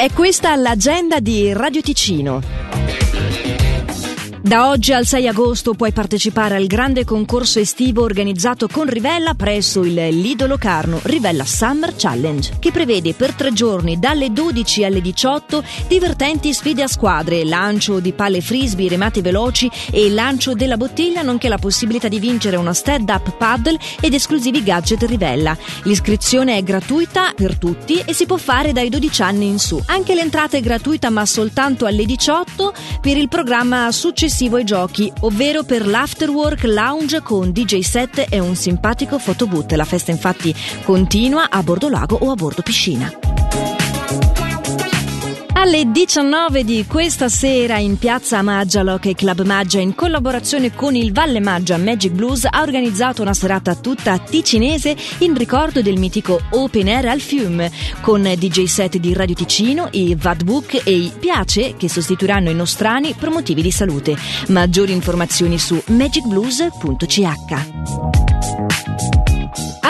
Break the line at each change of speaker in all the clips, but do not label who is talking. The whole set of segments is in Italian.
È questa l'agenda di Radio Ticino. Da oggi al 6 agosto puoi partecipare al grande concorso estivo organizzato con Rivella presso il Lido Locarno Rivella Summer Challenge, che prevede per tre giorni dalle 12 alle 18 divertenti sfide a squadre, lancio di palle frisbee, remate veloci e lancio della bottiglia, nonché la possibilità di vincere una stand-up paddle ed esclusivi gadget Rivella. L'iscrizione è gratuita per tutti e si può fare dai 12 anni in su. Anche l'entrata è gratuita ma soltanto alle 18 per il programma successivo successivo ai giochi, ovvero per l'Afterwork Lounge con DJ set e un simpatico photoboot. La festa infatti continua a bordo lago o a bordo piscina. Alle 19 di questa sera in piazza Maggia Loche Club Maggia in collaborazione con il Valle Maggia Magic Blues ha organizzato una serata tutta ticinese in ricordo del mitico Open Air al Fiume con DJ set di Radio Ticino, i Vadbook e i Piace che sostituiranno i nostrani per motivi di salute. Maggiori informazioni su magicblues.ch.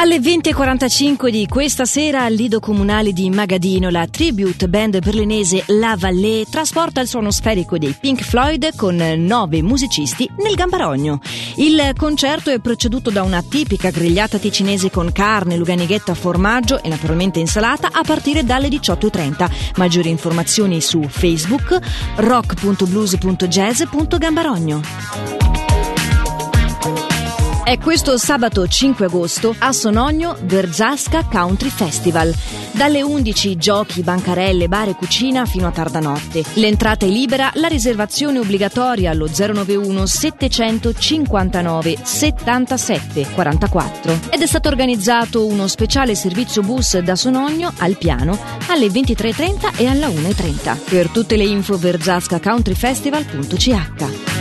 Alle 20.45 di questa sera al Lido Comunale di Magadino la tribute band berlinese La Vallée trasporta il suono sferico dei Pink Floyd con nove musicisti nel Gambarogno. Il concerto è preceduto da una tipica grigliata ticinese con carne, luganighetta, formaggio e naturalmente insalata a partire dalle 18.30. Maggiori informazioni su Facebook rock.blues.jazz.gambarogno. È questo sabato 5 agosto a Sonogno Verzasca Country Festival. Dalle 11 giochi, bancarelle, bar e cucina fino a tarda notte. L'entrata è libera, la riservazione obbligatoria allo 091 759 77 44. Ed è stato organizzato uno speciale servizio bus da Sonogno al piano alle 23.30 e alla 1.30. Per tutte le info verzascacountryfestival.ch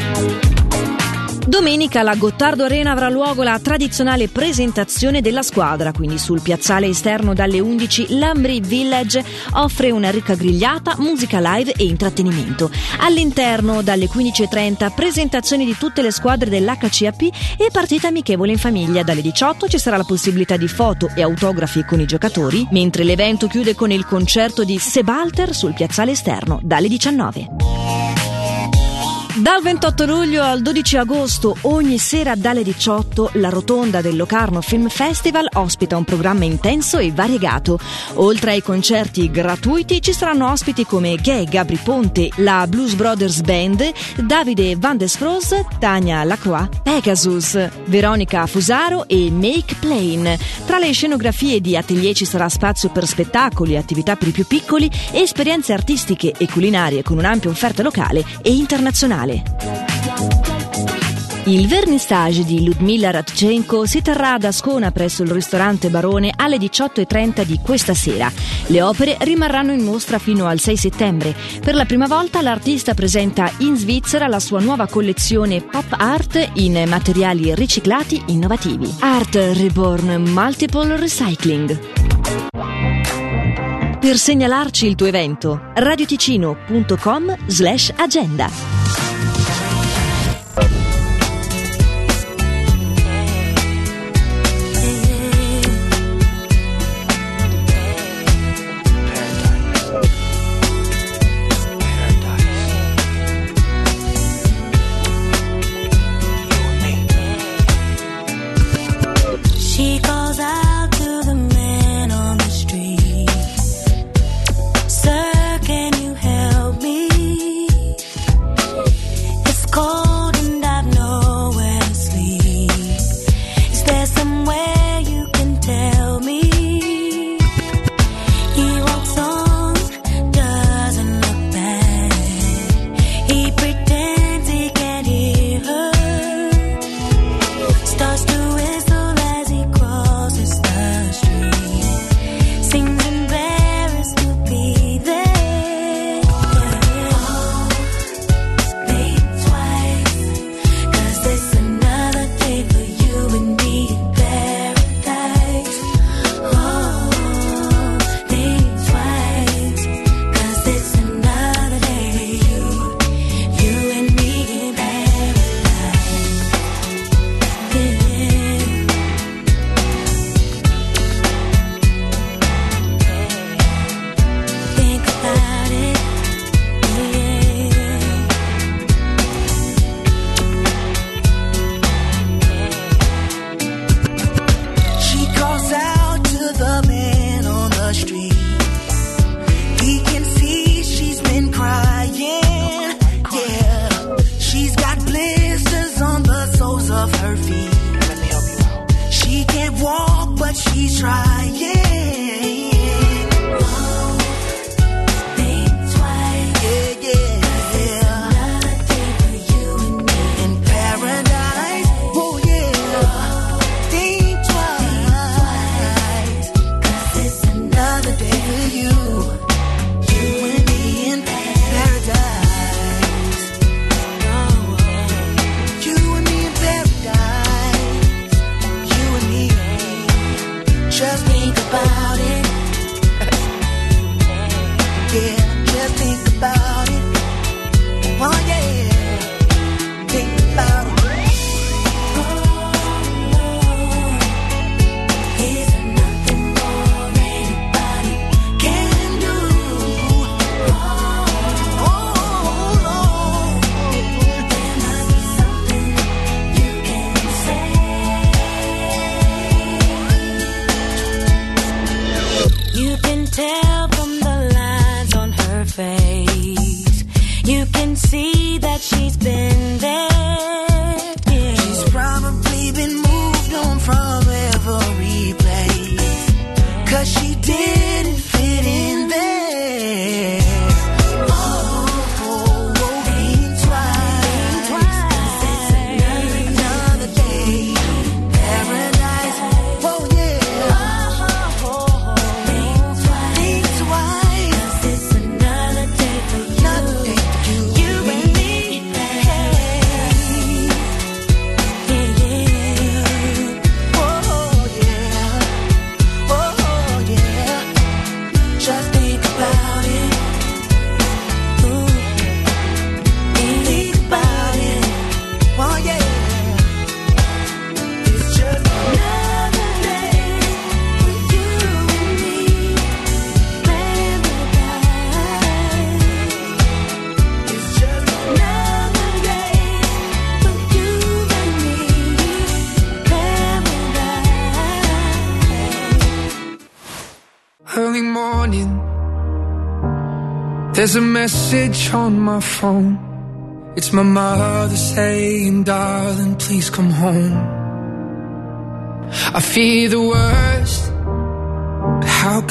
Domenica alla Gottardo Arena avrà luogo la tradizionale presentazione della squadra, quindi sul piazzale esterno dalle 11 l'Ambri Village offre una ricca grigliata, musica live e intrattenimento. All'interno dalle 15.30 presentazioni di tutte le squadre dell'HCAP e partita amichevole in famiglia. Dalle 18 ci sarà la possibilità di foto e autografi con i giocatori, mentre l'evento chiude con il concerto di Sebalter sul piazzale esterno dalle 19. Dal 28 luglio al 12 agosto, ogni sera dalle 18, la rotonda del Locarno Film Festival ospita un programma intenso e variegato. Oltre ai concerti gratuiti, ci saranno ospiti come Gay Gabri Ponte, la Blues Brothers Band, Davide Van Desfros, Tania Lacroix, Pegasus, Veronica Fusaro e Make Plain. Tra le scenografie di atelier ci sarà spazio per spettacoli, attività per i più piccoli esperienze artistiche e culinarie con un'ampia offerta locale e internazionale mondiale. Il vernissage di Ludmila Radchenko si terrà ad Ascona presso il ristorante Barone alle 18.30 di questa sera. Le opere rimarranno in mostra fino al 6 settembre. Per la prima volta l'artista presenta in Svizzera la sua nuova collezione pop art in materiali riciclati innovativi. Art Reborn Multiple Recycling. Per segnalarci il tuo evento, radioticino.com slash agenda.
Tell from the lines on her face. You can see that she's been there. Yeah.
She's probably been moved on from every place. Cause she didn't
early morning. There's a message on my phone. It's my mother saying, darling, please come home. I fear the worst, how